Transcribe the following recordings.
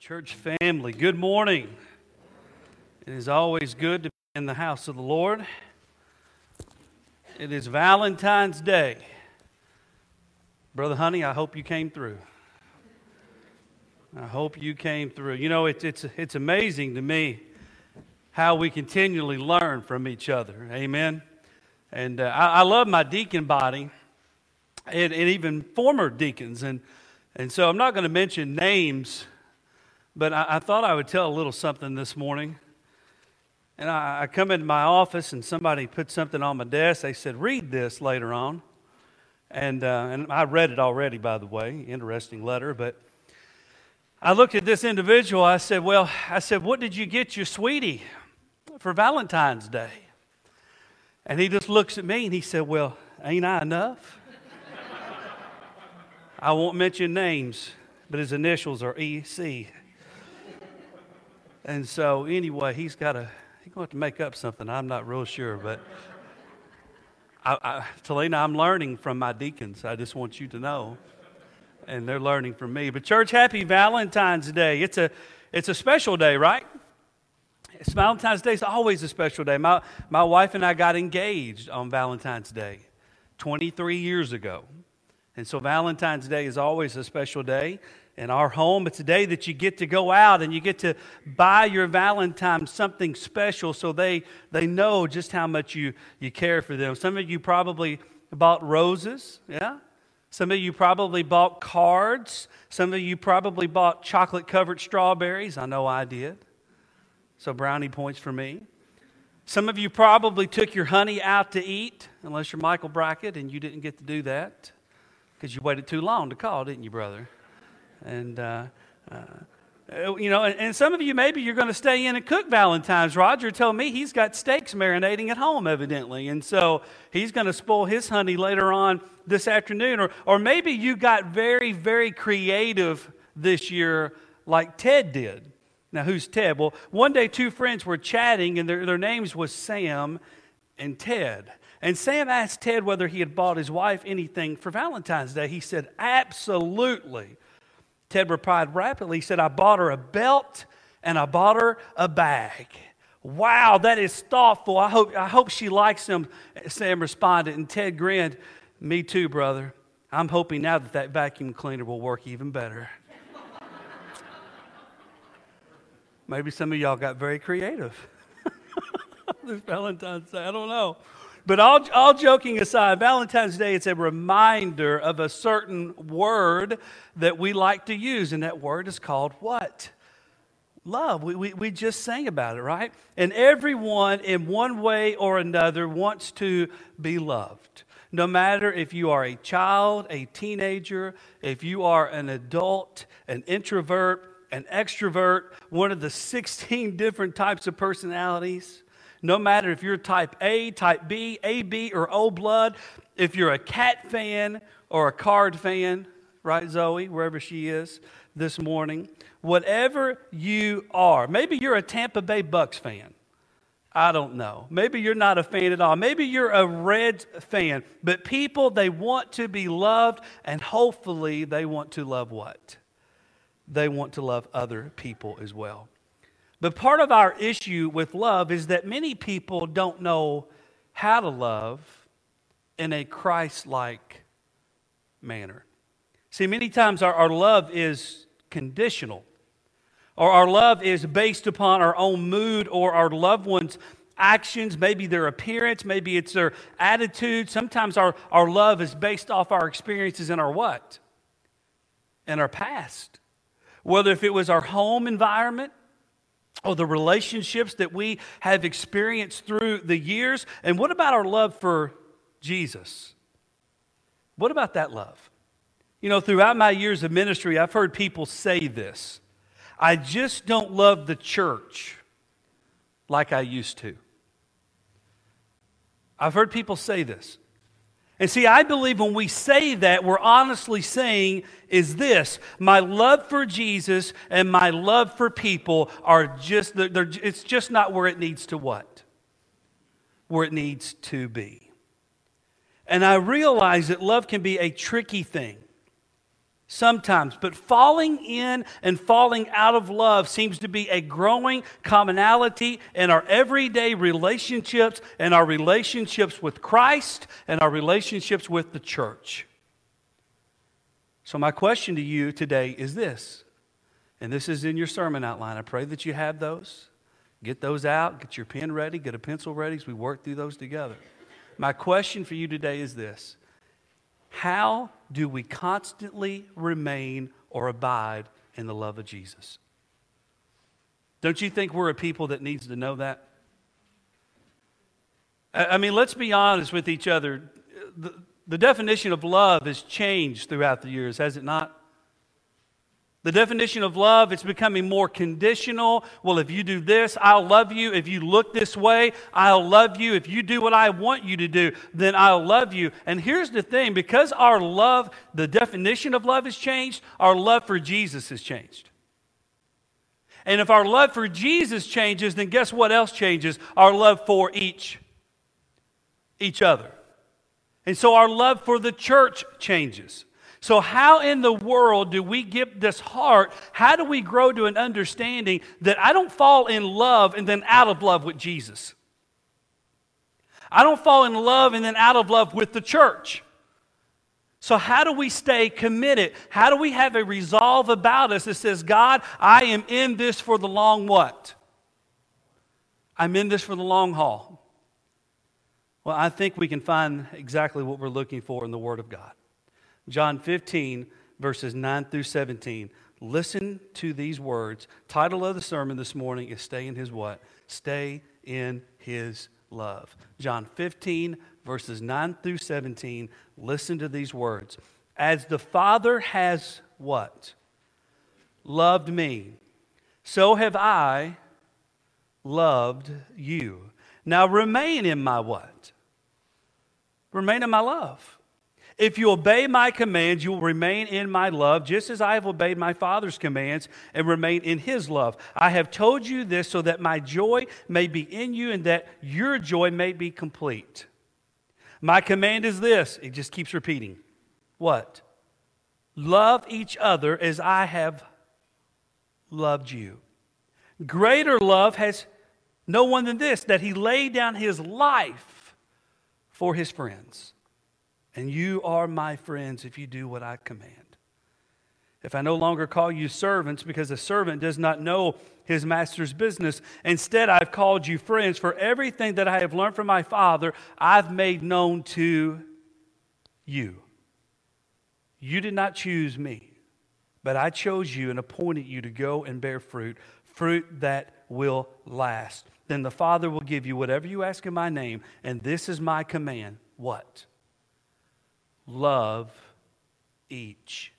Church family, good morning. It is always good to be in the house of the Lord. It is Valentine's Day. Brother Honey, I hope you came through. I hope you came through. You know, it's, it's, it's amazing to me how we continually learn from each other. Amen. And uh, I, I, love my deacon body and, and even former deacons. And, and so I'm not going to mention names but I, I, thought I would tell a little something this morning. And I, I come into my office and somebody put something on my desk. They said, Read this later on. And, uh, and I read it already, by the way. Interesting letter. But I looked at this individual. I said, Well, I said, what did you get your sweetie for Valentine's Day? And he just looks at me and he said, Well, ain't I enough? I won't mention names, but his initials are EC. And so, anyway, he's got to, he's going to make up something. I'm not real sure, but I, I, Talina, I'm learning from my deacons. I just want you to know. And they're learning from me. But, church, happy Valentine's Day. It's a, it's a special day, right? It's Valentine's Day is always a special day. My, my wife and I got engaged on Valentine's Day 23 years ago. And so Valentine's Day is always a special day in our home. It's a day that you get to go out and you get to buy your Valentine something special so they, they know just how much you, you care for them. Some of you probably bought roses, yeah? Some of you probably bought cards. Some of you probably bought chocolate covered strawberries. I know I did. So, brownie points for me. Some of you probably took your honey out to eat, unless you're Michael Brackett and you didn't get to do that because you waited too long to call, didn't you, brother? And, uh, uh, you know, and, and, some of you, maybe you're going to stay in and cook Valentine's. Roger told me he's got steaks marinating at home, evidently. And so he's going to spoil his honey later on this afternoon. Or, or maybe you got very, very creative this year, like Ted did. Now, who's Ted? Well, one day two friends were chatting, and their, their names was Sam and Ted. And Sam asked Ted whether he had bought his wife anything for Valentine's Day. He said, Absolutely. Ted replied rapidly. He said, I bought her a belt and I bought her a bag. Wow, that is thoughtful. I hope, I hope she likes them. Sam responded, and Ted grinned, Me too, brother. I'm hoping now that that vacuum cleaner will work even better. Maybe some of y'all got very creative this Valentine's Day. I don't know. But all, all joking aside, Valentine's Day is a reminder of a certain word that we like to use, and that word is called what? Love. We, we, we just sang about it, right? And everyone, in one way or another, wants to be loved. No matter if you are a child, a teenager, if you are an adult, an introvert, an extrovert, one of the 16 different types of personalities no matter if you're type A, type B, AB, or O blood, if you're a cat fan or a card fan, right, Zoe, wherever she is this morning, whatever you are, maybe you're a Tampa Bay Bucs fan. I don't know. Maybe you're not a fan at all. Maybe you're a Reds fan. But people, they want to be loved, and hopefully they want to love what? They want to love other people as well. But part of our issue with love is that many people don't know how to love in a Christ like manner. See, many times our, our love is conditional, or our love is based upon our own mood or our loved ones' actions, maybe their appearance, maybe it's their attitude. Sometimes our, our love is based off our experiences in our what? In our past. Whether if it was our home environment, or the relationships that we have experienced through the years? And what about our love for Jesus? What about that love? You know, throughout my years of ministry, I've heard people say this I just don't love the church like I used to. I've heard people say this. And see, I believe when we say that, we're honestly saying is this my love for Jesus and my love for people are just, they're, it's just not where it needs to what? Where it needs to be. And I realize that love can be a tricky thing. Sometimes, but falling in and falling out of love seems to be a growing commonality in our everyday relationships and our relationships with Christ and our relationships with the church. So, my question to you today is this, and this is in your sermon outline. I pray that you have those. Get those out, get your pen ready, get a pencil ready as we work through those together. My question for you today is this How do we constantly remain or abide in the love of Jesus? Don't you think we're a people that needs to know that? I mean, let's be honest with each other. The, the definition of love has changed throughout the years, has it not? The definition of love, it's becoming more conditional. Well, if you do this, I'll love you. If you look this way, I'll love you. If you do what I want you to do, then I'll love you. And here's the thing because our love, the definition of love has changed, our love for Jesus has changed. And if our love for Jesus changes, then guess what else changes? Our love for each each other. And so our love for the church changes. So, how in the world do we get this heart? How do we grow to an understanding that I don't fall in love and then out of love with Jesus? I don't fall in love and then out of love with the church. So, how do we stay committed? How do we have a resolve about us that says, God, I am in this for the long what? I'm in this for the long haul. Well, I think we can find exactly what we're looking for in the Word of God. John 15, verses 9 through 17. Listen to these words. Title of the sermon this morning is Stay in His what? Stay in His love. John 15, verses 9 through 17. Listen to these words. As the Father has what? Loved me, so have I loved you. Now remain in my what? Remain in my love. If you obey my commands, you will remain in my love, just as I have obeyed my Father's commands and remain in his love. I have told you this so that my joy may be in you and that your joy may be complete. My command is this, it just keeps repeating. What? Love each other as I have loved you. Greater love has no one than this, that he laid down his life for his friends. And you are my friends if you do what I command. If I no longer call you servants, because a servant does not know his master's business, instead I've called you friends, for everything that I have learned from my Father, I've made known to you. You did not choose me, but I chose you and appointed you to go and bear fruit, fruit that will last. Then the Father will give you whatever you ask in my name, and this is my command. What? Love each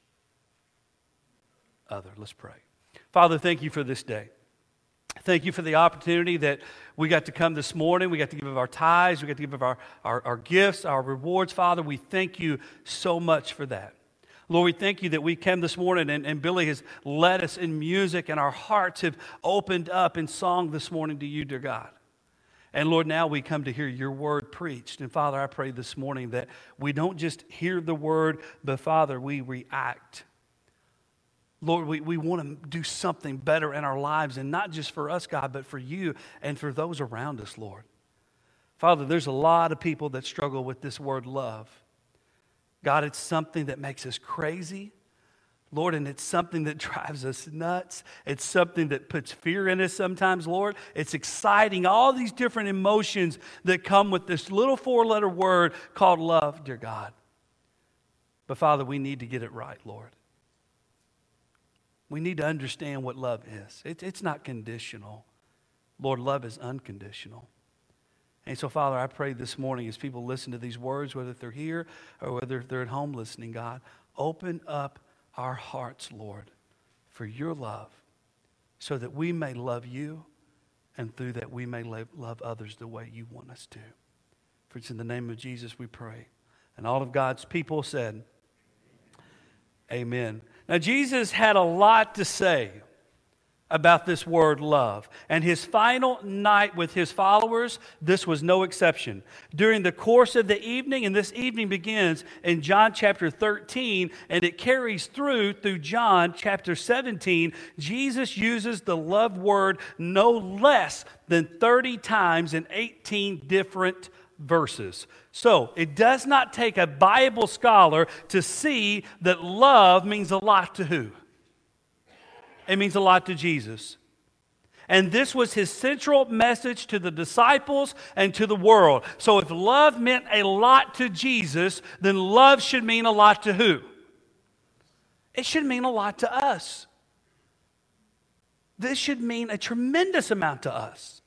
other. Let's pray. Father, thank you for this day. Thank you for the opportunity that we got to come this morning. We got to give of our tithes. We got to give of our, our, our gifts, our rewards, Father. We thank you so much for that. Lord, we thank you that we came this morning and, and Billy has led us in music and our hearts have opened up in song this morning to you, dear God. And Lord, now we come to hear your word preached. And Father, I pray this morning that we don't just hear the word, but Father, we react. Lord, we, we want to do something better in our lives, and not just for us, God, but for you and for those around us, Lord. Father, there's a lot of people that struggle with this word love. God, it's something that makes us crazy. Lord, and it's something that drives us nuts. It's something that puts fear in us sometimes, Lord. It's exciting, all these different emotions that come with this little four letter word called love, dear God. But Father, we need to get it right, Lord. We need to understand what love is. It, it's not conditional. Lord, love is unconditional. And so, Father, I pray this morning as people listen to these words, whether they're here or whether they're at home listening, God, open up our hearts, Lord, for your love, so that we may love you, and through that we may love others the way you want us to. For it's in the name of Jesus we pray. And all of God's people said, Amen. Now, Jesus had a lot to say about this word love. And his final night with his followers, this was no exception. During the course of the evening, and this evening begins in John chapter 13, and it carries through through John chapter 17, Jesus uses the love word no less than 30 times in 18 different verses. So it does not take a Bible scholar to see that love means a lot to who? It means a lot to Jesus. And this was his central message to the disciples and to the world. So if love meant a lot to Jesus, then love should mean a lot to who? It should mean a lot to us. This should mean a tremendous amount to us.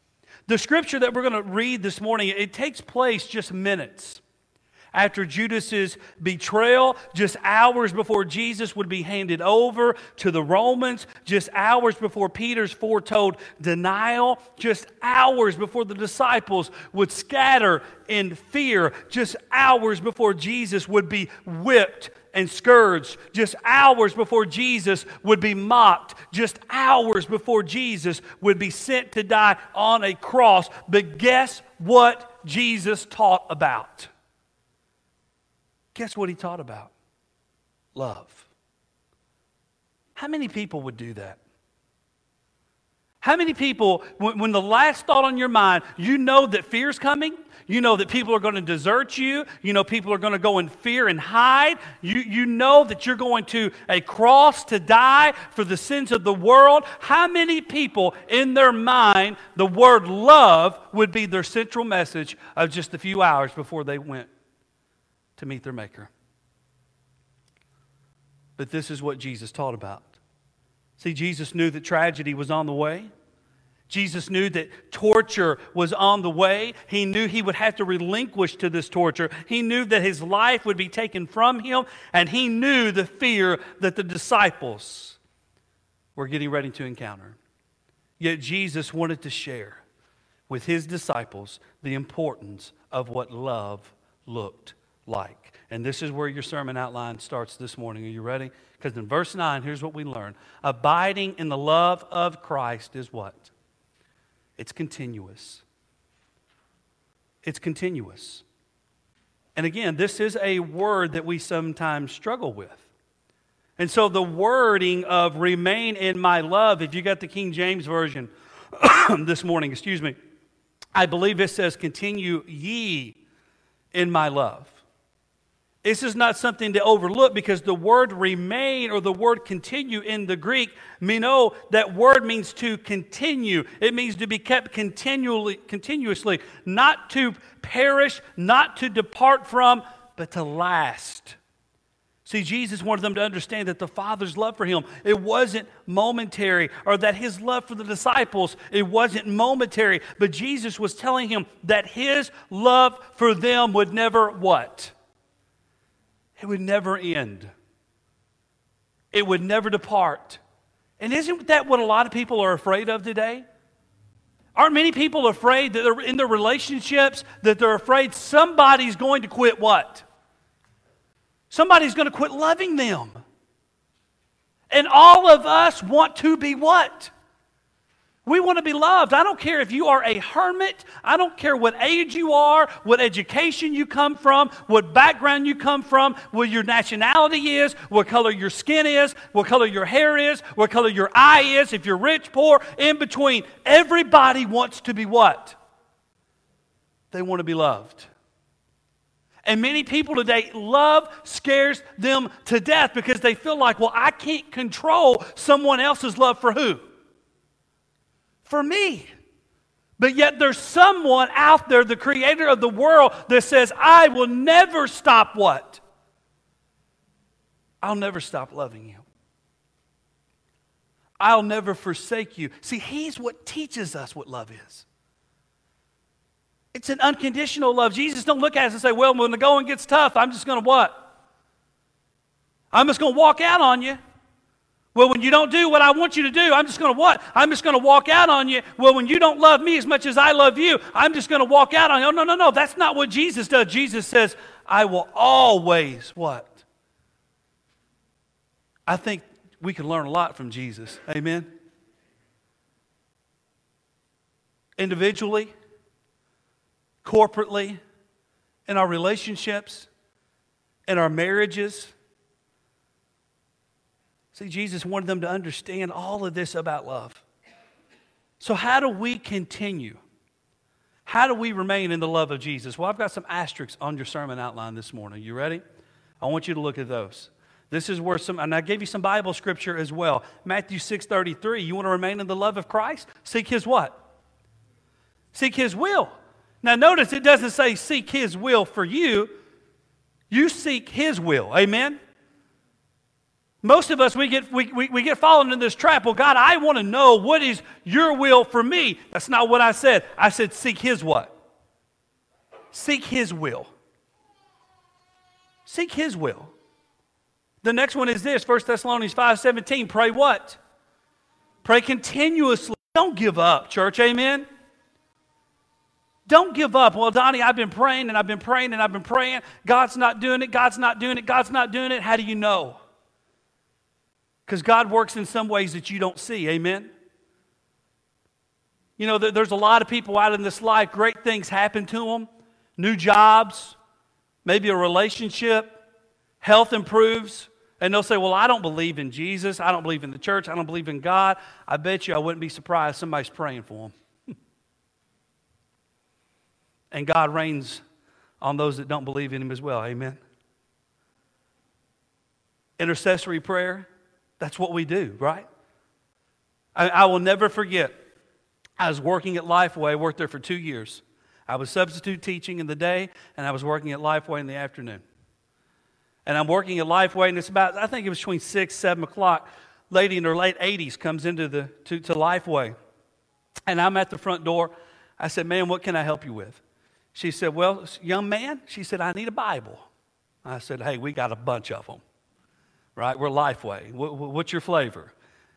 The scripture that we're going to read this morning, it takes place just minutes after Judas's betrayal, just hours before Jesus would be handed over to the Romans, just hours before Peter's foretold denial, just hours before the disciples would scatter in fear, just hours before Jesus would be whipped and scourged, just hours before Jesus would be mocked, just hours before Jesus would be sent to die on a cross. But guess what Jesus taught about? Guess what he taught about? Love. How many people would do that? How many people, when, the last thought on your mind, you know that fear's coming, you know that people are going to desert you, you know people are going to go in fear and hide, you, you know that you're going to a cross to die for the sins of the world. How many people in their mind, the word love would be their central message of just a few hours before they went to meet their Maker. But this is what Jesus taught about. See, Jesus knew that tragedy was on the way. Jesus knew that torture was on the way. He knew he would have to relinquish to this torture. He knew that his life would be taken from him, and he knew the fear that the disciples were getting ready to encounter. Yet Jesus wanted to share with his disciples the importance of what love looked like. And this is where your sermon outline starts this morning. Are you ready? Because in verse 9, here's what we learn Abiding in the love of Christ is what? It's continuous. It's continuous. And again, this is a word that we sometimes struggle with. And so the wording of remain in my love, if you got the King James Version this morning, excuse me, I believe it says continue ye in my love. This is not something to overlook because the word remain or the word continue in the Greek, meno, that word means to continue. It means to be kept continually, continuously, not to perish, not to depart from, but to last. See, Jesus wanted them to understand that the Father's love for him, it wasn't momentary, or that his love for the disciples, it wasn't momentary, but Jesus was telling him that his love for them would never what? It would never end, it would never depart. And isn't that what a lot of people are afraid of today? Aren't many people afraid that they're in their relationships that they're afraid somebody's going to quit what? Somebody's going to quit loving them. And all of us want to be what? We want to be loved. I don't care if you are a hermit. I don't care what age you are, what education you come from, what background you come from, what your nationality is, what color your skin is, what color your hair is, what color your eye is, if you're rich, poor, in between. Everybody wants to be what? They want to be loved. And many people today, love scares them to death because they feel like, well, I can't control someone else's love for who? For me. But yet there's someone out there, the creator of the world, that says, I will never stop what? I'll never stop loving you. I'll never forsake you. See, he's what teaches us what love is. It's an unconditional love. Jesus don't look at us and say, well, when the going gets tough, I'm just going to what? I'm just going to walk out on you. Well, when you don't do what I want you to do, I'm just going to what? I'm just going to walk out on you. Well, when you don't love me as much as I love you, I'm just going to walk out on you. Oh, no, no, no. That's not what Jesus does. Jesus says, I will always what? I think we can learn a lot from Jesus. Amen. individually, corporately, in our relationships, in our marriages. See, Jesus wanted them to understand all of this about love. So, how do we continue? How do we remain in the love of Jesus? Well, I've got some asterisks on your sermon outline this morning. You ready? I want you to look at those. This is where some, and I gave you some Bible scripture as well. Matthew 6 33. You want to remain in the love of Christ? Seek his what? Seek his will. Now, notice it doesn't say seek his will for you, you seek his will. Amen? Most of us, we get, we, we, we get fallen in this trap. Well, God, I want to know what is your will for me. That's not what I said. I said, seek his what? Seek his will. Seek his will. The next one is this 1 Thessalonians 5 17. Pray what? Pray continuously. Don't give up, church. Amen. Don't give up. Well, Donnie, I've been praying and I've been praying and I've been praying. God's not doing it. God's not doing it. God's not doing it. How do you know? Because God works in some ways that you don't see. Amen? You know, there's a lot of people out in this life, great things happen to them new jobs, maybe a relationship, health improves. And they'll say, Well, I don't believe in Jesus. I don't believe in the church. I don't believe in God. I bet you I wouldn't be surprised somebody's praying for them. And God rains on those that don't believe in Him as well. Amen. Intercessory prayer, that's what we do, right? I, I will never forget. I was working at Lifeway, I worked there for two years. I was substitute teaching in the day, and I was working at Lifeway in the afternoon. And I'm working at Lifeway, and it's about, I think it was between 6, 7 o'clock. Lady in her late 80s comes into the, to, to Lifeway. And I'm at the front door. I said, Ma'am, what can I help you with? She said, Well, young man, she said, I need a Bible. I said, Hey, we got a bunch of them, right? We're Lifeway. What's your flavor?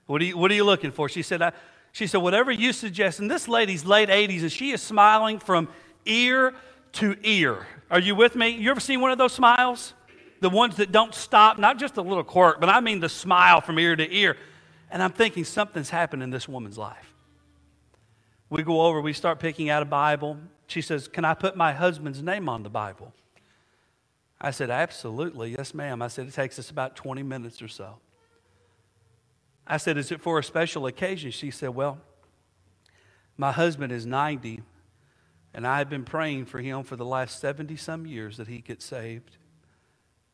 What are you, what are you looking for? She said, I, she said, Whatever you suggest. And this lady's late 80s, and she is smiling from ear to ear. Are you with me? You ever seen one of those smiles? The ones that don't stop, not just a little quirk, but I mean the smile from ear to ear. And I'm thinking something's happened in this woman's life. We go over, we start picking out a Bible. She says, Can I put my husband's name on the Bible? I said, Absolutely. Yes, ma'am. I said, It takes us about 20 minutes or so. I said, Is it for a special occasion? She said, Well, my husband is 90, and I have been praying for him for the last 70 some years that he gets saved.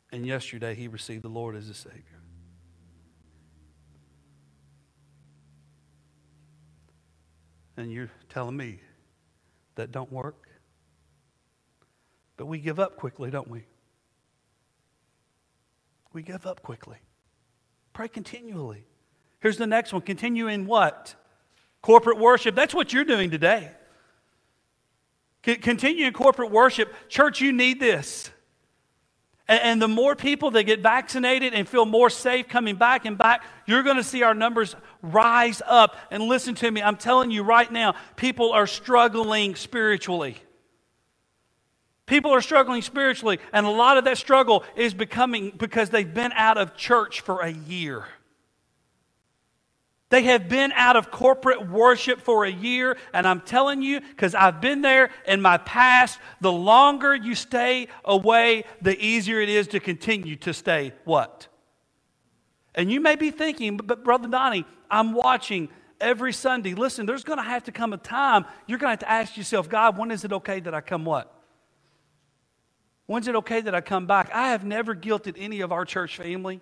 And yesterday he received the Lord as a Savior. And you're telling me that don't work. But we give up quickly, don't we? We give up quickly. Pray continually. Here's the next one. Continue in what? Corporate worship. That's what you're doing today. Continue in corporate worship. Church, you need this. And, the more people that get vaccinated and feel more safe coming back and back, you're going to see our numbers rise up. And listen to me, I'm telling you right now, people are struggling spiritually. People are struggling spiritually, and a lot of that struggle is becoming because they've been out of church for a year. They have been out of corporate worship for a year, and I'm telling you, because I've been there in my past, the longer you stay away, the easier it is to continue to stay what? And you may be thinking, but Brother Donnie, I'm watching every Sunday. Listen, there's going to have to come a time you're going to have to ask yourself, God, when is it okay that I come what? When's it okay that I come back? I have never guilted any of our church family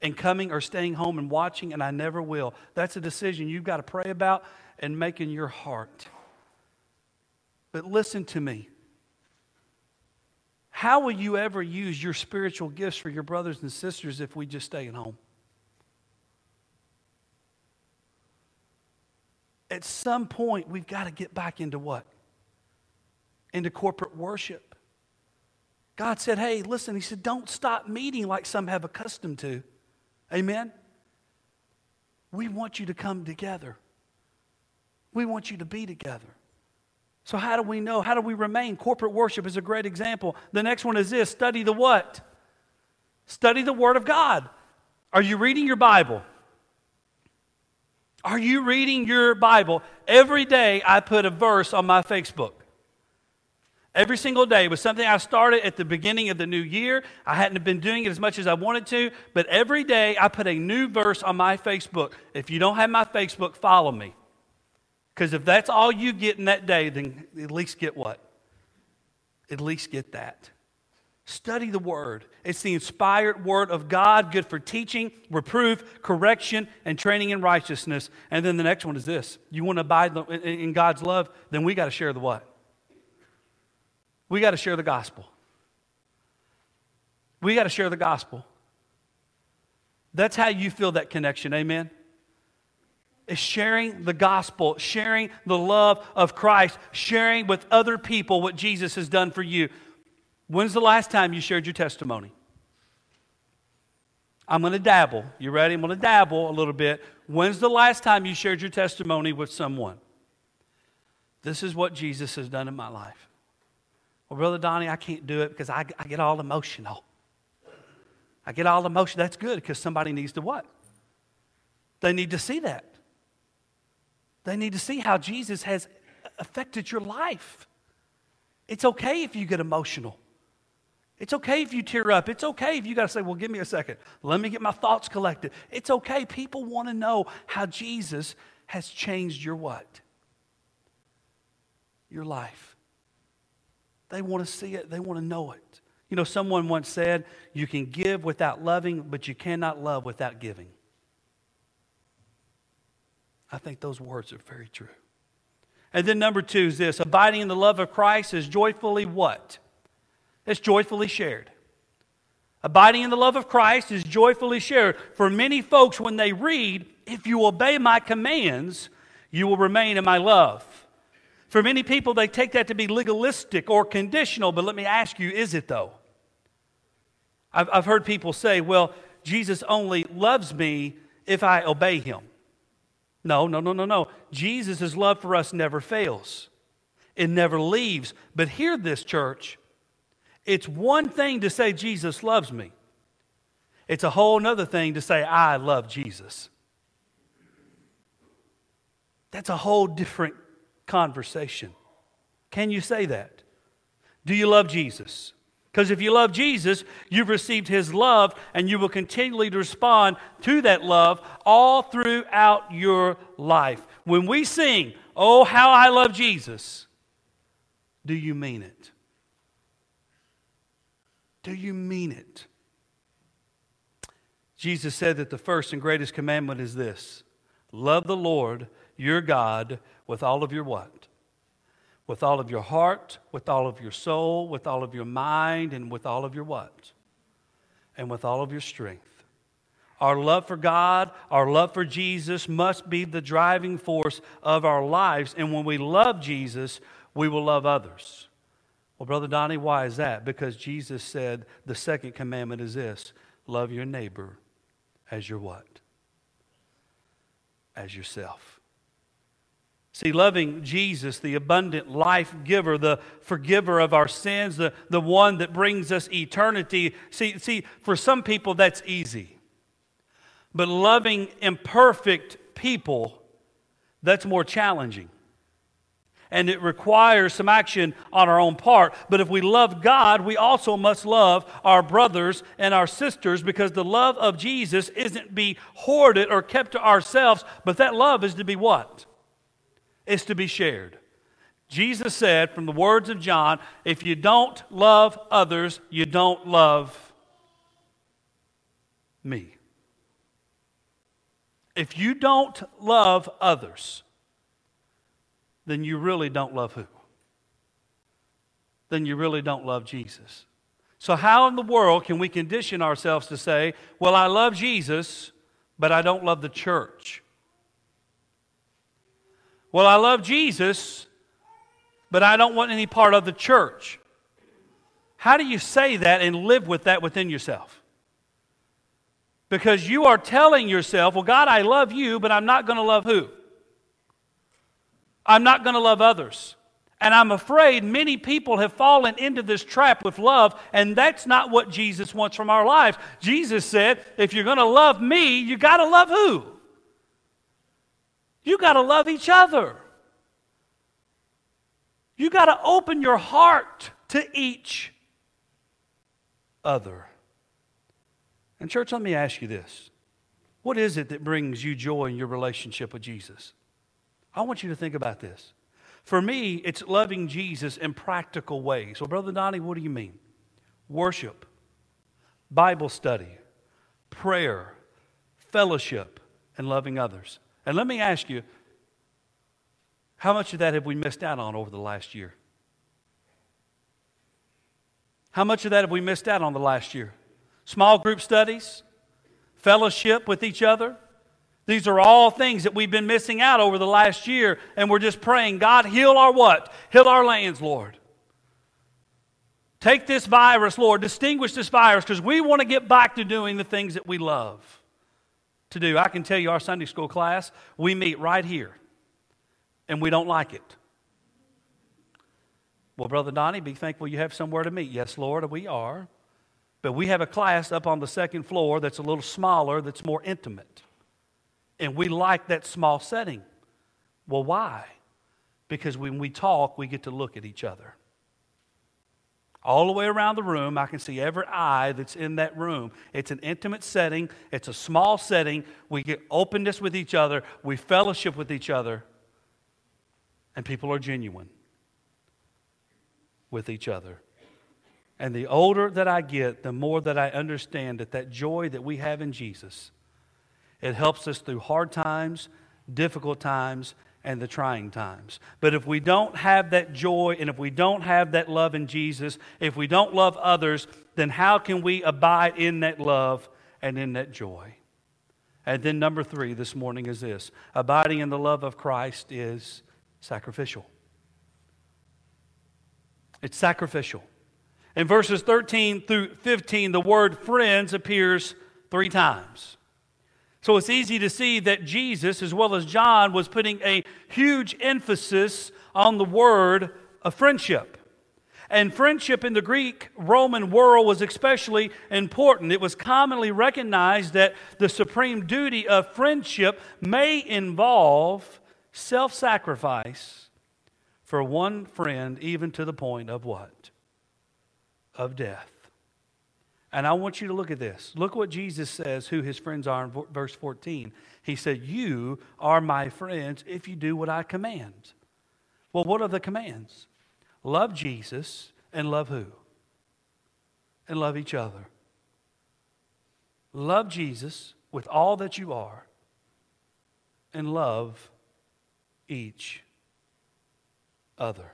in coming or staying home and watching, and I never will. That's a decision you've got to pray about and make in your heart. But listen to me. How will you ever use your spiritual gifts for your brothers and sisters if we just stay at home? At some point, we've got to get back into what? Into corporate worship. God said, hey, listen, He said, don't stop meeting like some have accustomed to. Amen? We want you to come together. We want you to be together. So, how do we know? How do we remain? Corporate worship is a great example. The next one is this study the what? Study the Word of God. Are you reading your Bible? Are you reading your Bible? Every day I put a verse on my Facebook. Every single day was something I started at the beginning of the new year. I hadn't been doing it as much as I wanted to, but every day I put a new verse on my Facebook. If you don't have my Facebook, follow me. Because if that's all you get in that day, then at least get what? At least get that. Study the Word. It's the inspired Word of God, good for teaching, reproof, correction, and training in righteousness. And then the next one is this you want to abide in God's love, then we got to share the what? We got to share the gospel. We got to share the gospel. That's how you feel that connection. Amen is sharing the gospel, sharing the love of Christ, sharing with other people what Jesus has done for you. When's the last time you shared your testimony? I'm going to dabble. You ready? I'm going to dabble a little bit. When's the last time you shared your testimony with someone? This is what Jesus has done in my life. Well, Brother Donnie, I can't do it because I, I get all emotional. I get all emotional. That's good because somebody needs to what? They need to see that. They need to see how Jesus has affected your life. It's okay if you get emotional. It's okay if you tear up. It's okay if you got to say, well, give me a second. Let me get my thoughts collected. It's okay. People want to know how Jesus has changed your what? Your life. They want to see it, they want to know it. You know, someone once said, you can give without loving, but you cannot love without giving. I think those words are very true. And then number two is this abiding in the love of Christ is joyfully what? It's joyfully shared. Abiding in the love of Christ is joyfully shared. For many folks, when they read, if you obey my commands, you will remain in my love. For many people, they take that to be legalistic or conditional, but let me ask you, is it though? I've, I've heard people say, well, Jesus only loves me if I obey him. No, no, no, no, no. Jesus' love for us never fails, it never leaves. But hear this, church. It's one thing to say Jesus loves me, it's a whole other thing to say I love Jesus. That's a whole different conversation. Can you say that? Do you love Jesus? Because if you love Jesus, you've received his love and you will continually respond to that love all throughout your life. When we sing, Oh, how I love Jesus, do you mean it? Do you mean it? Jesus said that the first and greatest commandment is this love the Lord your God with all of your what? with all of your heart, with all of your soul, with all of your mind, and with all of your what? And with all of your strength. Our love for God, our love for Jesus must be the driving force of our lives. And when we love Jesus, we will love others. Well, Brother Donnie, why is that? Because Jesus said the second commandment is this love your neighbor as your what? As yourself. See, loving Jesus, the abundant life giver, the forgiver of our sins, the, the one that brings us eternity. See, see, for some people that's easy. But loving imperfect people, that's more challenging. And it requires some action on our own part. But if we love God, we also must love our brothers and our sisters because the love of Jesus isn't be hoarded or kept to ourselves, but that love is to be what? Is to be shared. Jesus said from the words of John, if you don't love others, you don't love me. If you don't love others, then you really don't love who? Then you really don't love Jesus. So, how in the world can we condition ourselves to say, well, I love Jesus, but I don't love the church? Well, I love Jesus, but I don't want any part of the church. How do you say that and live with that within yourself? Because you are telling yourself, well, God, I love you, but I'm not going to love who? I'm not going to love others. And I'm afraid many people have fallen into this trap with love, and that's not what Jesus wants from our lives. Jesus said, if you're going to love me, you got to love who? You got to love each other. You got to open your heart to each other. And, church, let me ask you this What is it that brings you joy in your relationship with Jesus? I want you to think about this. For me, it's loving Jesus in practical ways. Well, Brother Donnie, what do you mean? Worship, Bible study, prayer, fellowship, and loving others. And let me ask you, how much of that have we missed out on over the last year? How much of that have we missed out on the last year? Small group studies, fellowship with each other. These are all things that we've been missing out over the last year, and we're just praying, God, heal our what? Heal our lands, Lord. Take this virus, Lord, distinguish this virus, because we want to get back to doing the things that we love to do. I can tell you, our Sunday school class, we meet right here, and we don't like it. Well, Brother Donnie, be thankful you have somewhere to meet. Yes, Lord, we are. But we have a class up on the second floor that's a little smaller, that's more intimate. And we like that small setting. Well, why? Because when we talk, we get to look at each other. All the way around the room, I can see every eye that's in that room. It's an intimate setting, it's a small setting. We get openness with each other, we fellowship with each other, and people are genuine with each other. And the older that I get, the more that I understand that that joy that we have in Jesus, it helps us through hard times, difficult times, and the trying times. But if we don't have that joy and if we don't have that love in Jesus, if we don't love others, then how can we abide in that love and in that joy? And then, number three this morning is this abiding in the love of Christ is sacrificial. It's sacrificial. In verses 13 through 15, the word friends appears three times. So it's easy to see that Jesus, as well as John, was putting a huge emphasis on the word of friendship. And friendship in the Greek Roman world was especially important. It was commonly recognized that the supreme duty of friendship may involve self sacrifice for one friend, even to the point of what? of death. And I want you to look at this. Look what Jesus says who his friends are in verse 14. He said, You are my friends if you do what I command. Well, what are the commands? Love Jesus and love who? And love each other. Love Jesus with all that you are and love each other.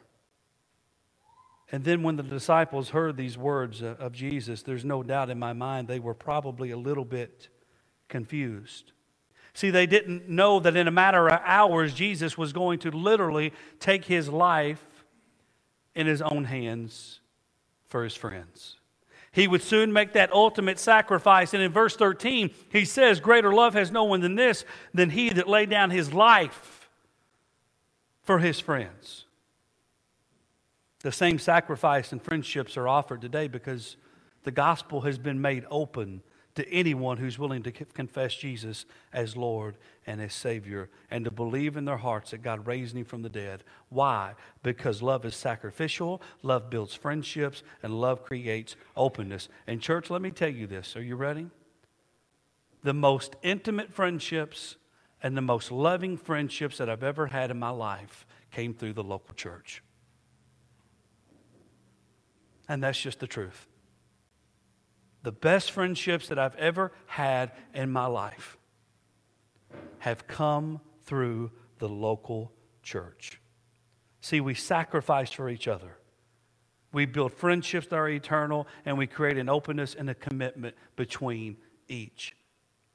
And then when the disciples heard these words of Jesus, there's no doubt in my mind they were probably a little bit confused. See, they didn't know that in a matter of hours, Jesus was going to literally take his life in his own hands for his friends. He would soon make that ultimate sacrifice. And in verse 13, he says, Greater love has no one than this, than he that laid down his life for his friends. The same sacrifice and friendships are offered today because the gospel has been made open to anyone who's willing to confess Jesus as Lord and as Savior and to believe in their hearts that God raised him from the dead. Why? Because love is sacrificial, love builds friendships, and love creates openness. And, church, let me tell you this. Are you ready? The most intimate friendships and the most loving friendships that I've ever had in my life came through the local church. And that's just the truth. The best friendships that I've ever had in my life have come through the local church. See, we sacrifice for each other. We build friendships that are eternal, and we create an openness and a commitment between each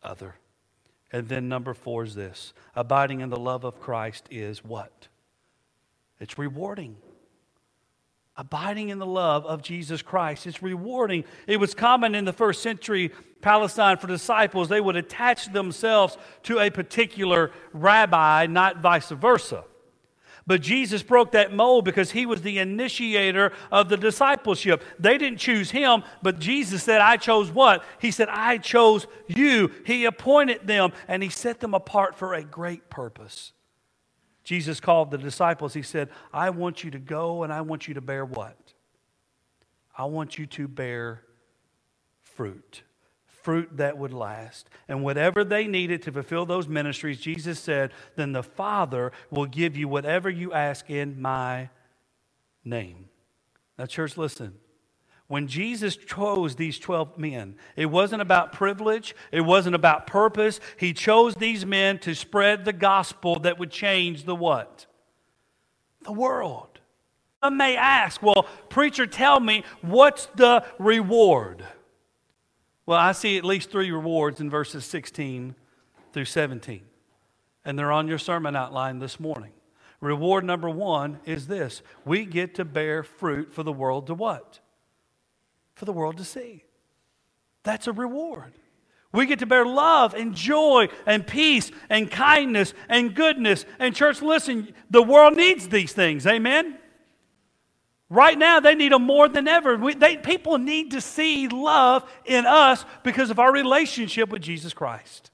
other. And then number four is this abiding in the love of Christ is what? It's rewarding abiding in the love of Jesus Christ. It's rewarding. It was common in the first century Palestine for disciples, they would attach themselves to a particular rabbi, not vice versa. But Jesus broke that mold because he was the initiator of the discipleship. They didn't choose him, but Jesus said, I chose what? He said, I chose you. He appointed them and he set them apart for a great purpose. Jesus called the disciples, he said, I want you to go and I want you to bear what? I want you to bear fruit. Fruit that would last. And whatever they needed to fulfill those ministries, Jesus said, then the Father will give you whatever you ask in my name. Now, church, listen. When Jesus chose these 12 men, it wasn't about privilege, it wasn't about purpose. He chose these men to spread the gospel that would change the what? The world. Some may ask, well, preacher, tell me, what's the reward? Well, I see at least three rewards in verses 16 through 17. And they're on your sermon outline this morning. Reward number one is this we get to bear fruit for the world to what? For the world to see. That's a reward. We get to bear love and joy and peace and kindness and goodness. And, church, listen, the world needs these things. Amen? Right now, they need them more than ever. We, they, people need to see love in us because of our relationship with Jesus Christ.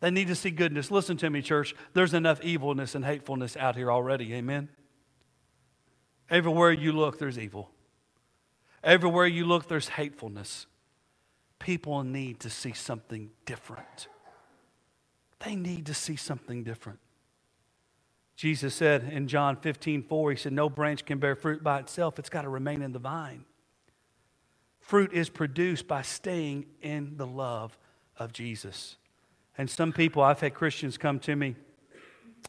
They need to see goodness. Listen to me, church. There's enough evilness and hatefulness out here already. Amen? Everywhere you look, there's evil. Everywhere you look, there's hatefulness. People need to see something different. They need to see something different. Jesus said in John 15, 4, He said, No branch can bear fruit by itself, it's got to remain in the vine. Fruit is produced by staying in the love of Jesus. And some people, I've had Christians come to me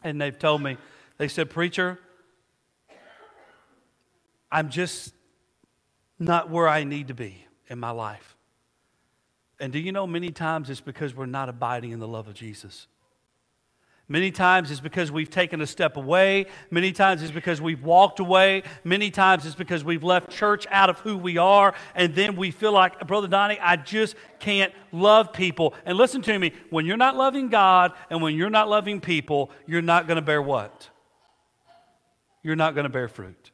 and they've told me, they said, Preacher, I'm just not where I need to be in my life. And do you know many times it's because we're not abiding in the love of Jesus? Many times it's because we've taken a step away. Many times it's because we've walked away. Many times it's because we've left church out of who we are. And then we feel like, Brother Donnie, I just can't love people. And listen to me when you're not loving God and when you're not loving people, you're not going to bear what? You're not going to bear fruit.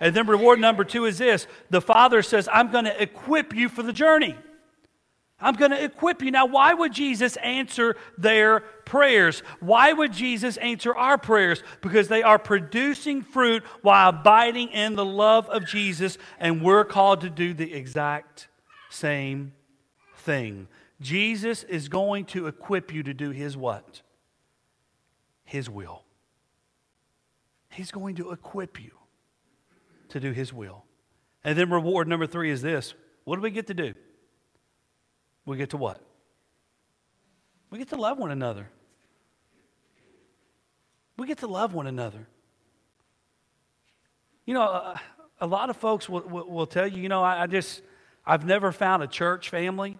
And then reward number two is this the Father says, I'm going to equip you for the journey. I'm going to equip you. Now, why would Jesus answer their prayers? Why would Jesus answer our prayers? Because they are producing fruit while abiding in the love of Jesus, and we're called to do the exact same thing. Jesus is going to equip you to do his what? His will. He's going to equip you to do His will. And then reward number three is this what do we get to do? We get to what? We get to love one another. We get to love one another. You know, a, a lot of folks will, will, will, tell you, you know, I, I, just, I've never found a church family.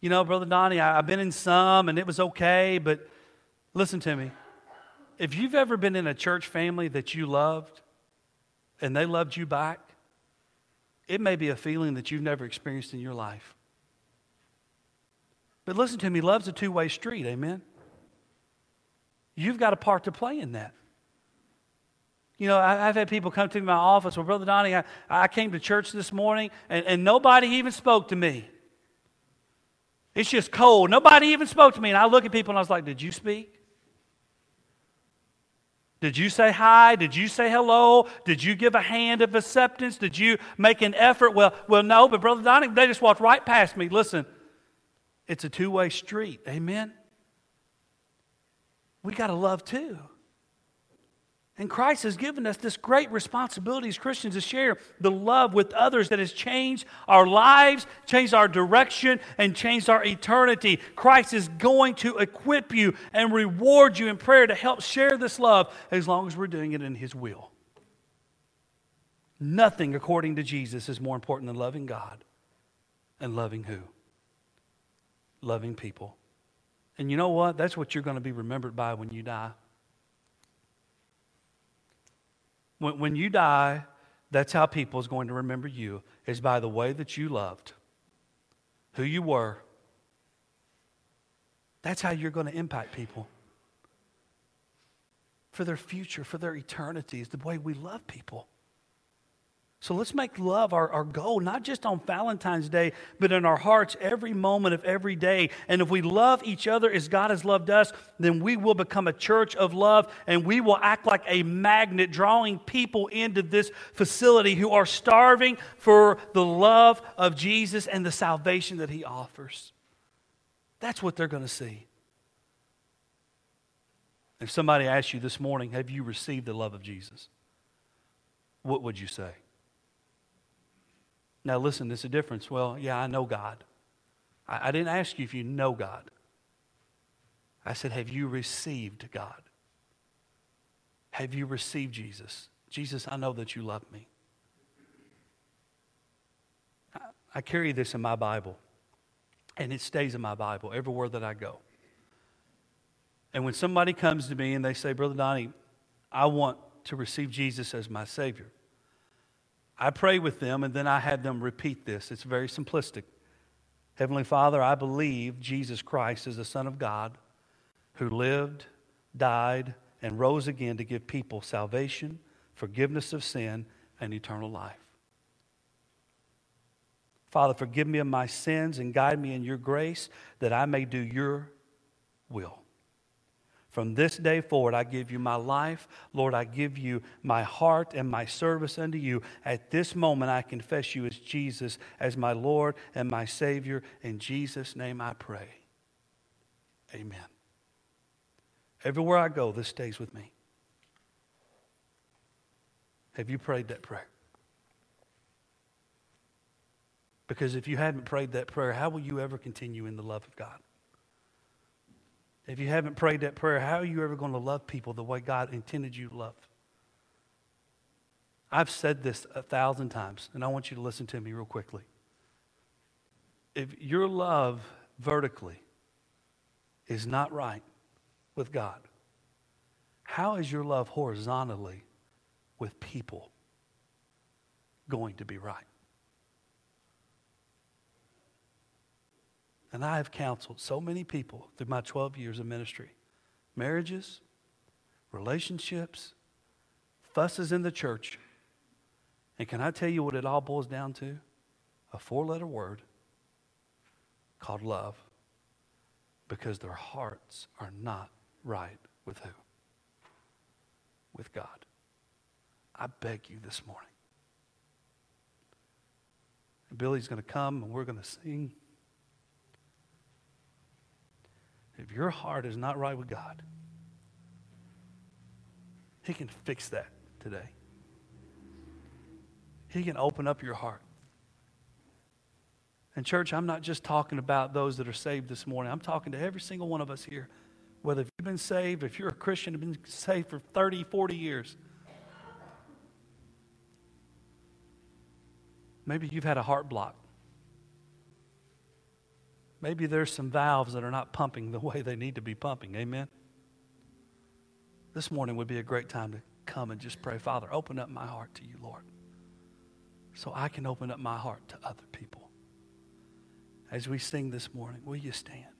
You know, Brother Donnie, I, I've been in some and it was okay, but listen to me. If you've ever been in a church family that you loved, and they loved you back, it may be a feeling that you've never experienced in your life. But listen to me, love's a two way street, amen? You've got a part to play in that. You know, I've had people come to my office, well, Brother Donnie, I, I came to church this morning and, and nobody even spoke to me. It's just cold. Nobody even spoke to me. And I look at people and I was like, Did you speak? Did you say hi? Did you say hello? Did you give a hand of acceptance? Did you make an effort? Well, well, no, but Brother Donnie, they just walked right past me. Listen, it's a two-way street. Amen. We got to love too. And Christ has given us this great responsibility as Christians to share the love with others that has changed our lives, changed our direction, and changed our eternity. Christ is going to equip you and reward you in prayer to help share this love as long as we're doing it in His will. Nothing, according to Jesus, is more important than loving God and loving who? Loving people. And you know what? That's what you're going to be remembered by when you die. When, when you die, that's how people is going to remember you, is by the way that you loved, who you were. That's how you're going to impact people. For their future, for their eternity, is the way we love people. So let's make love our, our goal, not just on Valentine's Day, but in our hearts every moment of every day. And if we love each other as God has loved us, then we will become a church of love and we will act like a magnet, drawing people into this facility who are starving for the love of Jesus and the salvation that He offers. That's what they're going to see. If somebody asks you this morning, Have you received the love of Jesus? What would you say? Now, listen, there's a difference. Well, yeah, I know God. I, I didn't ask you if you know God. I said, Have you received God? Have you received Jesus? Jesus, I know that you love me. I, I carry this in my Bible, and it stays in my Bible everywhere that I go. And when somebody comes to me and they say, Brother Donnie, I want to receive Jesus as my Savior, I pray with them and then I have them repeat this. It's very simplistic. Heavenly Father, I believe Jesus Christ is the Son of God who lived, died, and rose again to give people salvation, forgiveness of sin, and eternal life. Father, forgive me of my sins and guide me in your grace that I may do your will. From this day forward, I give you my life. Lord, I give you my heart and my service unto you. At this moment, I confess you as Jesus, as my Lord and my Savior. In Jesus' name I pray. Amen. Everywhere I go, this stays with me. Have you prayed that prayer? Because if you haven't prayed that prayer, how will you ever continue in the love of God? If you haven't prayed that prayer, how are you ever going to love people the way God intended you to love? I've said this a thousand times, and I want you to listen to me real quickly. If your love vertically is not right with God, how is your love horizontally with people going to be right? And I have counseled so many people through my 12 years of ministry marriages, relationships, fusses in the church. And can I tell you what it all boils down to? A four letter word called love. Because their hearts are not right with who? With God. I beg you this morning. Billy's going to come and we're going to sing. If your heart is not right with God, He can fix that today. He can open up your heart. And, church, I'm not just talking about those that are saved this morning. I'm talking to every single one of us here. Whether you've been saved, if you're a Christian, have been saved for 30, 40 years. Maybe you've had a heart block. Maybe there's some valves that are not pumping the way they need to be pumping. Amen? This morning would be a great time to come and just pray, Father, open up my heart to you, Lord, so I can open up my heart to other people. As we sing this morning, will you stand?